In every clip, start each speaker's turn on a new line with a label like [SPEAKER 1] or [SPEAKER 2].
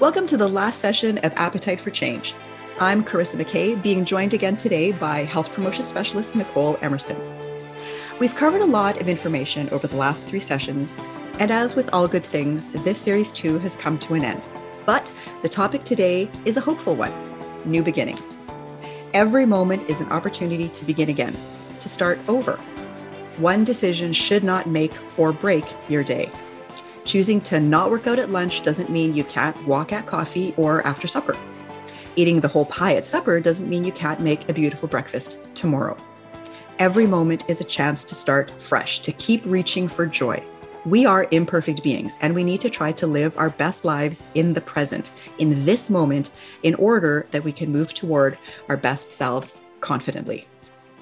[SPEAKER 1] Welcome to the last session of Appetite for Change. I'm Carissa McKay, being joined again today by health promotion specialist Nicole Emerson. We've covered a lot of information over the last three sessions, and as with all good things, this series too has come to an end. But the topic today is a hopeful one new beginnings. Every moment is an opportunity to begin again, to start over. One decision should not make or break your day. Choosing to not work out at lunch doesn't mean you can't walk at coffee or after supper. Eating the whole pie at supper doesn't mean you can't make a beautiful breakfast tomorrow. Every moment is a chance to start fresh, to keep reaching for joy. We are imperfect beings, and we need to try to live our best lives in the present, in this moment, in order that we can move toward our best selves confidently.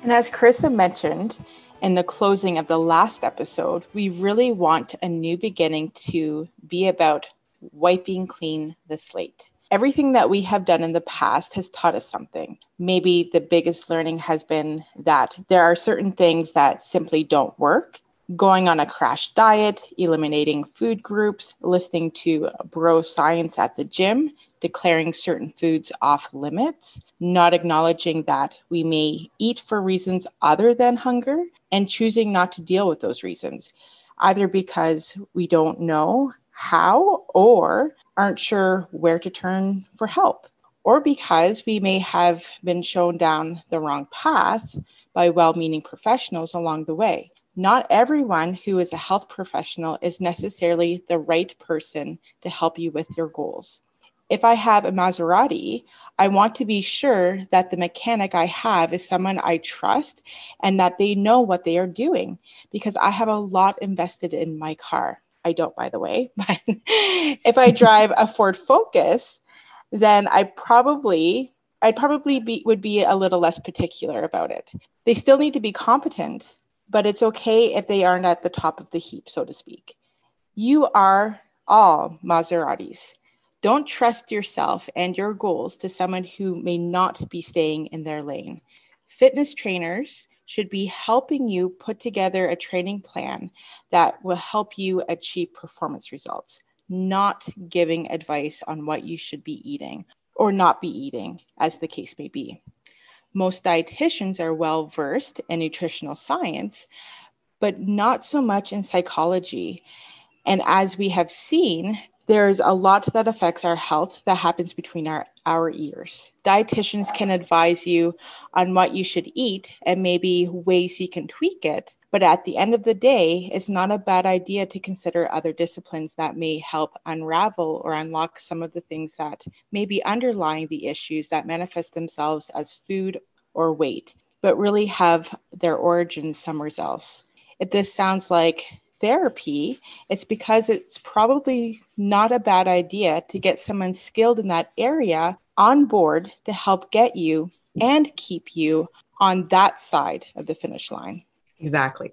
[SPEAKER 2] And as Carissa mentioned, in the closing of the last episode, we really want a new beginning to be about wiping clean the slate. Everything that we have done in the past has taught us something. Maybe the biggest learning has been that there are certain things that simply don't work. Going on a crash diet, eliminating food groups, listening to bro science at the gym, declaring certain foods off limits, not acknowledging that we may eat for reasons other than hunger, and choosing not to deal with those reasons, either because we don't know how or aren't sure where to turn for help, or because we may have been shown down the wrong path by well meaning professionals along the way. Not everyone who is a health professional is necessarily the right person to help you with your goals if I have a Maserati, I want to be sure that the mechanic I have is someone I trust and that they know what they are doing because I have a lot invested in my car. I don't, by the way, but if I drive a Ford Focus, then I probably I'd probably be would be a little less particular about it. They still need to be competent, but it's okay if they aren't at the top of the heap, so to speak. You are all Maseratis. Don't trust yourself and your goals to someone who may not be staying in their lane. Fitness trainers should be helping you put together a training plan that will help you achieve performance results, not giving advice on what you should be eating or not be eating, as the case may be. Most dietitians are well versed in nutritional science, but not so much in psychology. And as we have seen, there's a lot that affects our health that happens between our, our ears. Dietitians can advise you on what you should eat and maybe ways you can tweak it. But at the end of the day, it's not a bad idea to consider other disciplines that may help unravel or unlock some of the things that may be underlying the issues that manifest themselves as food or weight, but really have their origins somewhere else. If this sounds like therapy, it's because it's probably not a bad idea to get someone skilled in that area on board to help get you and keep you on that side of the finish line.
[SPEAKER 1] Exactly.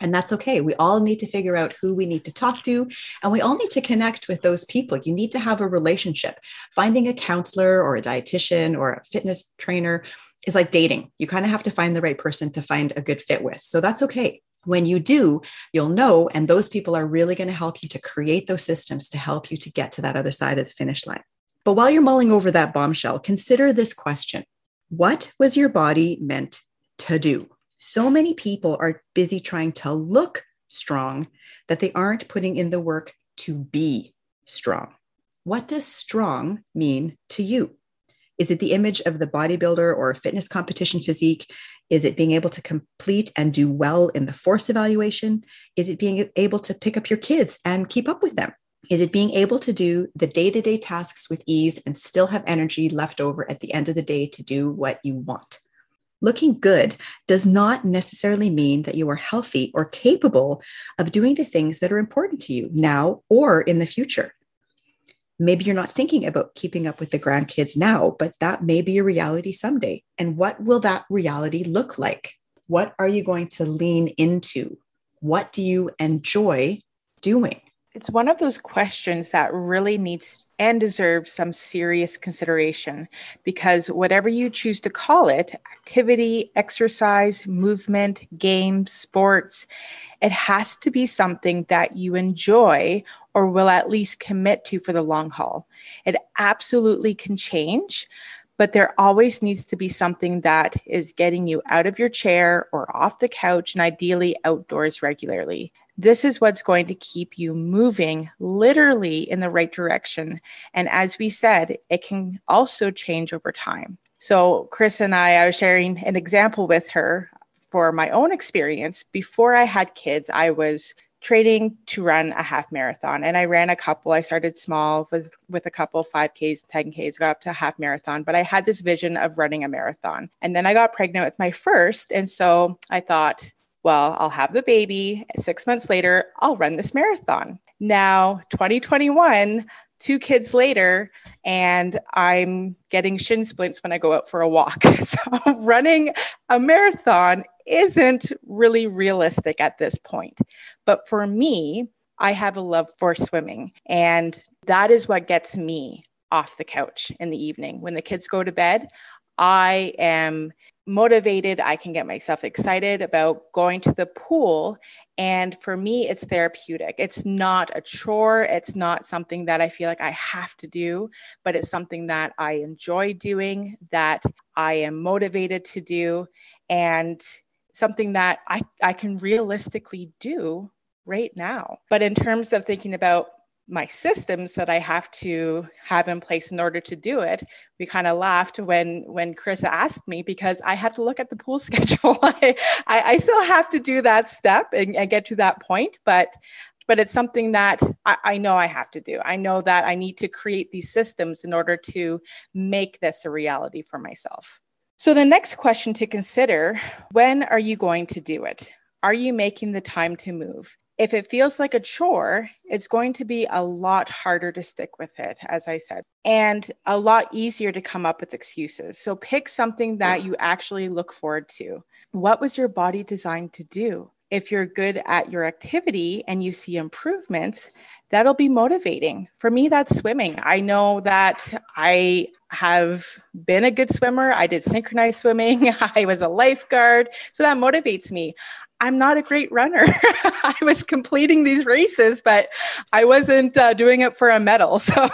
[SPEAKER 1] And that's okay. We all need to figure out who we need to talk to, and we all need to connect with those people. You need to have a relationship. Finding a counselor or a dietitian or a fitness trainer is like dating. You kind of have to find the right person to find a good fit with. So that's okay. When you do, you'll know, and those people are really going to help you to create those systems to help you to get to that other side of the finish line. But while you're mulling over that bombshell, consider this question What was your body meant to do? So many people are busy trying to look strong that they aren't putting in the work to be strong. What does strong mean to you? Is it the image of the bodybuilder or fitness competition physique? Is it being able to complete and do well in the force evaluation? Is it being able to pick up your kids and keep up with them? Is it being able to do the day to day tasks with ease and still have energy left over at the end of the day to do what you want? Looking good does not necessarily mean that you are healthy or capable of doing the things that are important to you now or in the future. Maybe you're not thinking about keeping up with the grandkids now, but that may be a reality someday. And what will that reality look like? What are you going to lean into? What do you enjoy doing?
[SPEAKER 2] It's one of those questions that really needs and deserves some serious consideration because whatever you choose to call it activity, exercise, movement, games, sports it has to be something that you enjoy or will at least commit to for the long haul. It absolutely can change, but there always needs to be something that is getting you out of your chair or off the couch and ideally outdoors regularly. This is what's going to keep you moving literally in the right direction. And as we said, it can also change over time. So, Chris and I, I was sharing an example with her for my own experience. Before I had kids, I was training to run a half marathon and I ran a couple. I started small with, with a couple 5Ks, 10Ks, got up to a half marathon, but I had this vision of running a marathon. And then I got pregnant with my first. And so I thought, well, I'll have the baby. Six months later, I'll run this marathon. Now, 2021, two kids later, and I'm getting shin splints when I go out for a walk. So, running a marathon isn't really realistic at this point. But for me, I have a love for swimming, and that is what gets me off the couch in the evening. When the kids go to bed, I am motivated. I can get myself excited about going to the pool. And for me, it's therapeutic. It's not a chore. It's not something that I feel like I have to do, but it's something that I enjoy doing, that I am motivated to do, and something that I, I can realistically do right now. But in terms of thinking about my systems that I have to have in place in order to do it. We kind of laughed when when Chris asked me because I have to look at the pool schedule. I, I, still have to do that step and, and, get to that point, but but it's something that I, I know I have to do. I know that I need to create these systems in order to make this a reality for myself. So the next question to consider, when are you going to do it? Are you making the time to move? If it feels like a chore, it's going to be a lot harder to stick with it, as I said, and a lot easier to come up with excuses. So pick something that you actually look forward to. What was your body designed to do? If you're good at your activity and you see improvements, that'll be motivating. For me, that's swimming. I know that I have been a good swimmer. I did synchronized swimming. I was a lifeguard. So that motivates me. I'm not a great runner. I was completing these races, but I wasn't uh, doing it for a medal. So.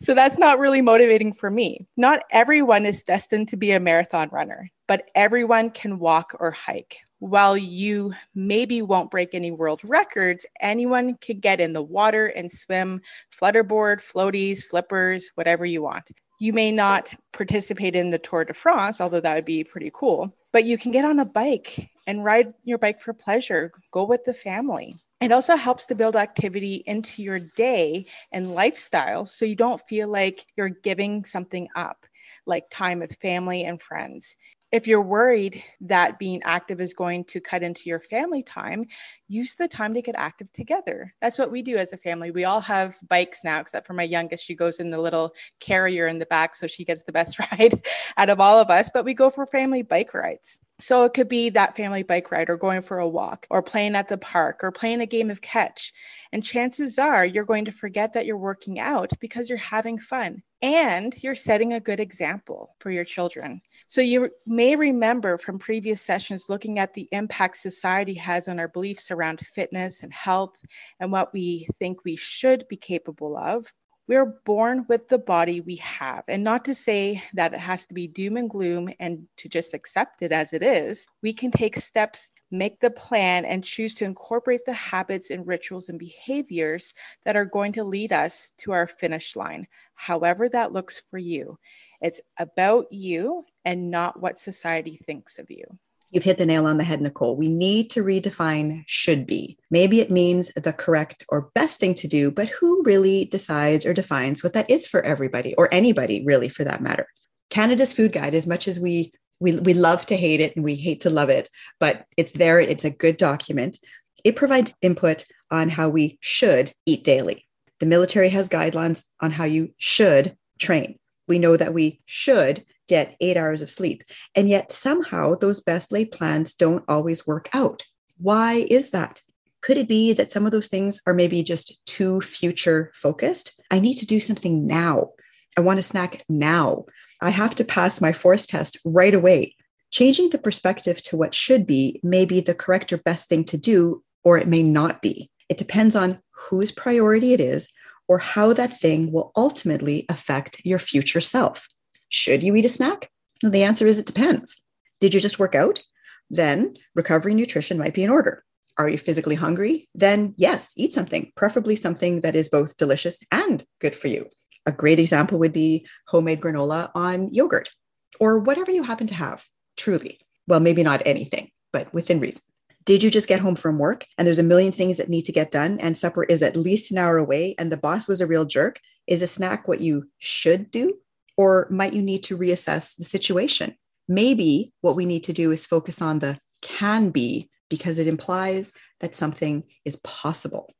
[SPEAKER 2] so that's not really motivating for me. Not everyone is destined to be a marathon runner, but everyone can walk or hike. While you maybe won't break any world records, anyone can get in the water and swim, flutterboard, floaties, flippers, whatever you want. You may not participate in the Tour de France, although that would be pretty cool, but you can get on a bike and ride your bike for pleasure, go with the family. It also helps to build activity into your day and lifestyle so you don't feel like you're giving something up, like time with family and friends if you're worried that being active is going to cut into your family time, use the time to get active together. That's what we do as a family. We all have bikes now, except for my youngest. She goes in the little carrier in the back, so she gets the best ride out of all of us. But we go for family bike rides. So it could be that family bike ride or going for a walk or playing at the park or playing a game of catch. And chances are you're going to forget that you're working out because you're having fun and you're setting a good example for your children. So you may remember from previous sessions looking at the impact society has on our beliefs around fitness and health and what we think we should be capable of. We're born with the body we have. And not to say that it has to be doom and gloom and to just accept it as it is. We can take steps, make the plan, and choose to incorporate the habits and rituals and behaviors that are going to lead us to our finish line, however that looks for you. It's about you and not what society thinks of you.
[SPEAKER 1] You've hit the nail on the head, Nicole. We need to redefine should be. Maybe it means the correct or best thing to do, but who really decides or defines what that is for everybody or anybody, really, for that matter? Canada's food guide, as much as we we, we love to hate it and we hate to love it, but it's there. It's a good document. It provides input on how we should eat daily. The military has guidelines on how you should train. We know that we should get eight hours of sleep. And yet somehow those best laid plans don't always work out. Why is that? Could it be that some of those things are maybe just too future focused? I need to do something now. I want to snack now. I have to pass my force test right away. Changing the perspective to what should be may be the correct or best thing to do, or it may not be. It depends on whose priority it is or how that thing will ultimately affect your future self. Should you eat a snack? Well, the answer is it depends. Did you just work out? Then recovery nutrition might be in order. Are you physically hungry? Then, yes, eat something, preferably something that is both delicious and good for you. A great example would be homemade granola on yogurt or whatever you happen to have, truly. Well, maybe not anything, but within reason. Did you just get home from work and there's a million things that need to get done and supper is at least an hour away and the boss was a real jerk? Is a snack what you should do? Or might you need to reassess the situation? Maybe what we need to do is focus on the can be because it implies that something is possible.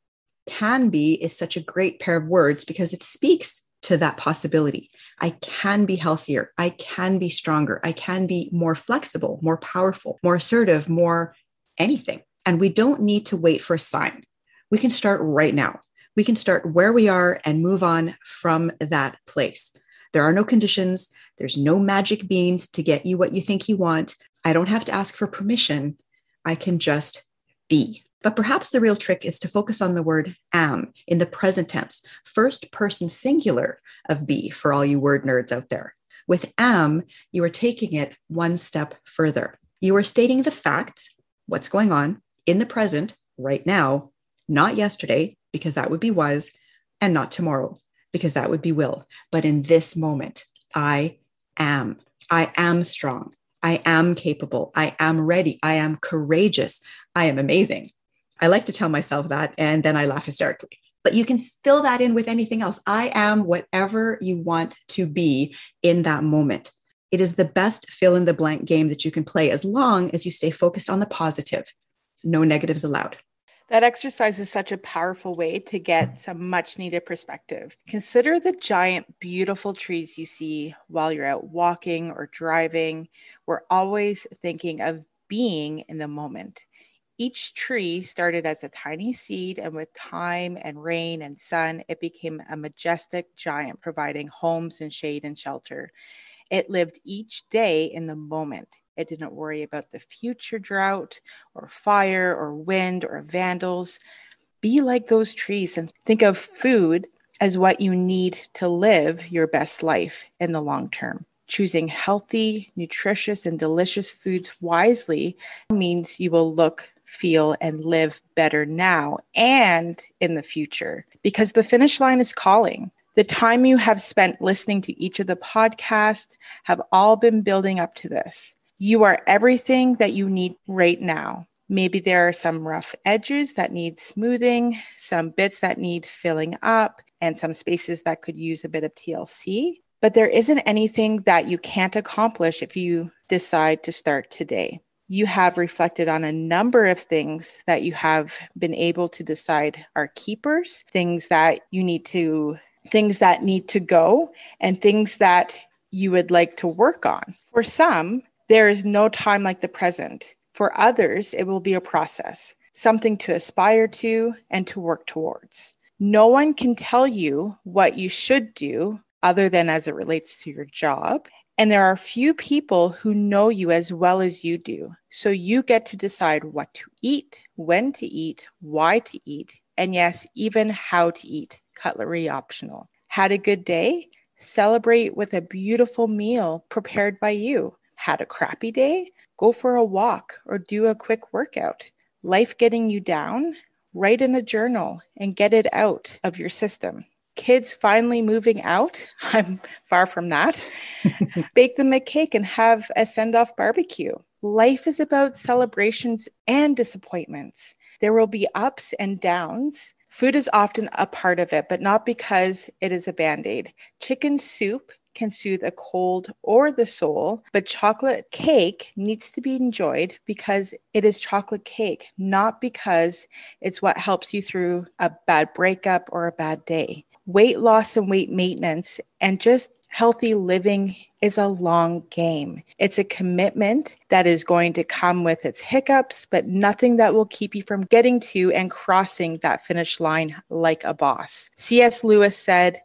[SPEAKER 1] Can be is such a great pair of words because it speaks to that possibility. I can be healthier. I can be stronger. I can be more flexible, more powerful, more assertive, more anything. And we don't need to wait for a sign. We can start right now. We can start where we are and move on from that place. There are no conditions. There's no magic beans to get you what you think you want. I don't have to ask for permission. I can just be. But perhaps the real trick is to focus on the word am in the present tense, first person singular of be for all you word nerds out there. With am, you are taking it one step further. You are stating the fact, what's going on in the present right now, not yesterday, because that would be was, and not tomorrow, because that would be will. But in this moment, I am. I am strong. I am capable. I am ready. I am courageous. I am amazing. I like to tell myself that, and then I laugh hysterically. But you can fill that in with anything else. I am whatever you want to be in that moment. It is the best fill in the blank game that you can play as long as you stay focused on the positive. No negatives allowed.
[SPEAKER 2] That exercise is such a powerful way to get some much needed perspective. Consider the giant, beautiful trees you see while you're out walking or driving. We're always thinking of being in the moment. Each tree started as a tiny seed, and with time and rain and sun, it became a majestic giant, providing homes and shade and shelter. It lived each day in the moment. It didn't worry about the future drought or fire or wind or vandals. Be like those trees and think of food as what you need to live your best life in the long term. Choosing healthy, nutritious, and delicious foods wisely means you will look, feel, and live better now and in the future because the finish line is calling. The time you have spent listening to each of the podcasts have all been building up to this. You are everything that you need right now. Maybe there are some rough edges that need smoothing, some bits that need filling up, and some spaces that could use a bit of TLC. But there isn't anything that you can't accomplish if you decide to start today. You have reflected on a number of things that you have been able to decide are keepers, things that you need to things that need to go, and things that you would like to work on. For some, there is no time like the present. For others, it will be a process, something to aspire to and to work towards. No one can tell you what you should do other than as it relates to your job. And there are few people who know you as well as you do. So you get to decide what to eat, when to eat, why to eat, and yes, even how to eat cutlery optional. Had a good day? Celebrate with a beautiful meal prepared by you. Had a crappy day? Go for a walk or do a quick workout. Life getting you down? Write in a journal and get it out of your system. Kids finally moving out? I'm far from that. Bake them a cake and have a send off barbecue. Life is about celebrations and disappointments. There will be ups and downs, Food is often a part of it, but not because it is a band aid. Chicken soup can soothe a cold or the soul, but chocolate cake needs to be enjoyed because it is chocolate cake, not because it's what helps you through a bad breakup or a bad day. Weight loss and weight maintenance, and just healthy living is a long game. It's a commitment that is going to come with its hiccups, but nothing that will keep you from getting to and crossing that finish line like a boss. C.S. Lewis said,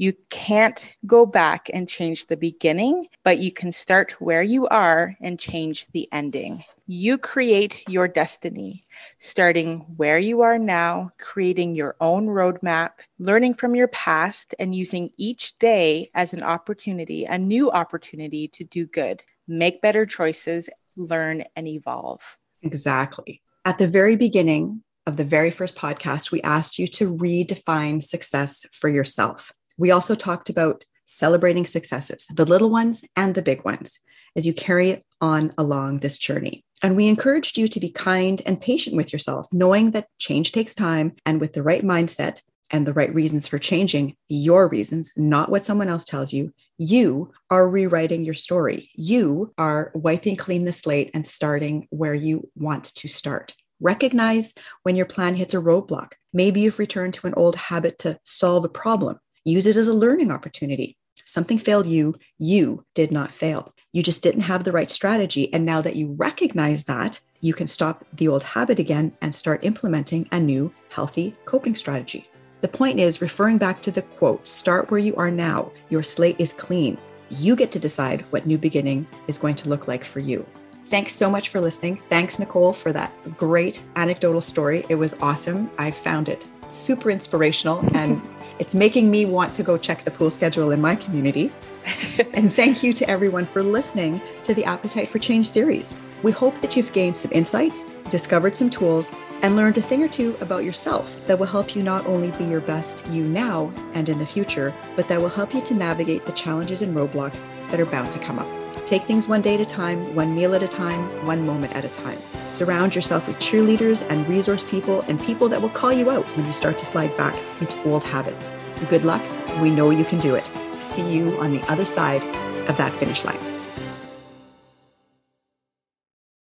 [SPEAKER 2] you can't go back and change the beginning, but you can start where you are and change the ending. You create your destiny, starting where you are now, creating your own roadmap, learning from your past, and using each day as an opportunity, a new opportunity to do good, make better choices, learn, and evolve.
[SPEAKER 1] Exactly. At the very beginning, of the very first podcast, we asked you to redefine success for yourself. We also talked about celebrating successes, the little ones and the big ones, as you carry on along this journey. And we encouraged you to be kind and patient with yourself, knowing that change takes time and with the right mindset and the right reasons for changing your reasons, not what someone else tells you, you are rewriting your story. You are wiping clean the slate and starting where you want to start. Recognize when your plan hits a roadblock. Maybe you've returned to an old habit to solve a problem. Use it as a learning opportunity. Something failed you, you did not fail. You just didn't have the right strategy. And now that you recognize that, you can stop the old habit again and start implementing a new healthy coping strategy. The point is referring back to the quote start where you are now. Your slate is clean. You get to decide what new beginning is going to look like for you. Thanks so much for listening. Thanks, Nicole, for that great anecdotal story. It was awesome. I found it super inspirational and it's making me want to go check the pool schedule in my community. and thank you to everyone for listening to the Appetite for Change series. We hope that you've gained some insights, discovered some tools, and learned a thing or two about yourself that will help you not only be your best you now and in the future, but that will help you to navigate the challenges and roadblocks that are bound to come up. Take things one day at a time, one meal at a time, one moment at a time. Surround yourself with cheerleaders and resource people and people that will call you out when you start to slide back into old habits. Good luck. We know you can do it. See you on the other side of that finish line.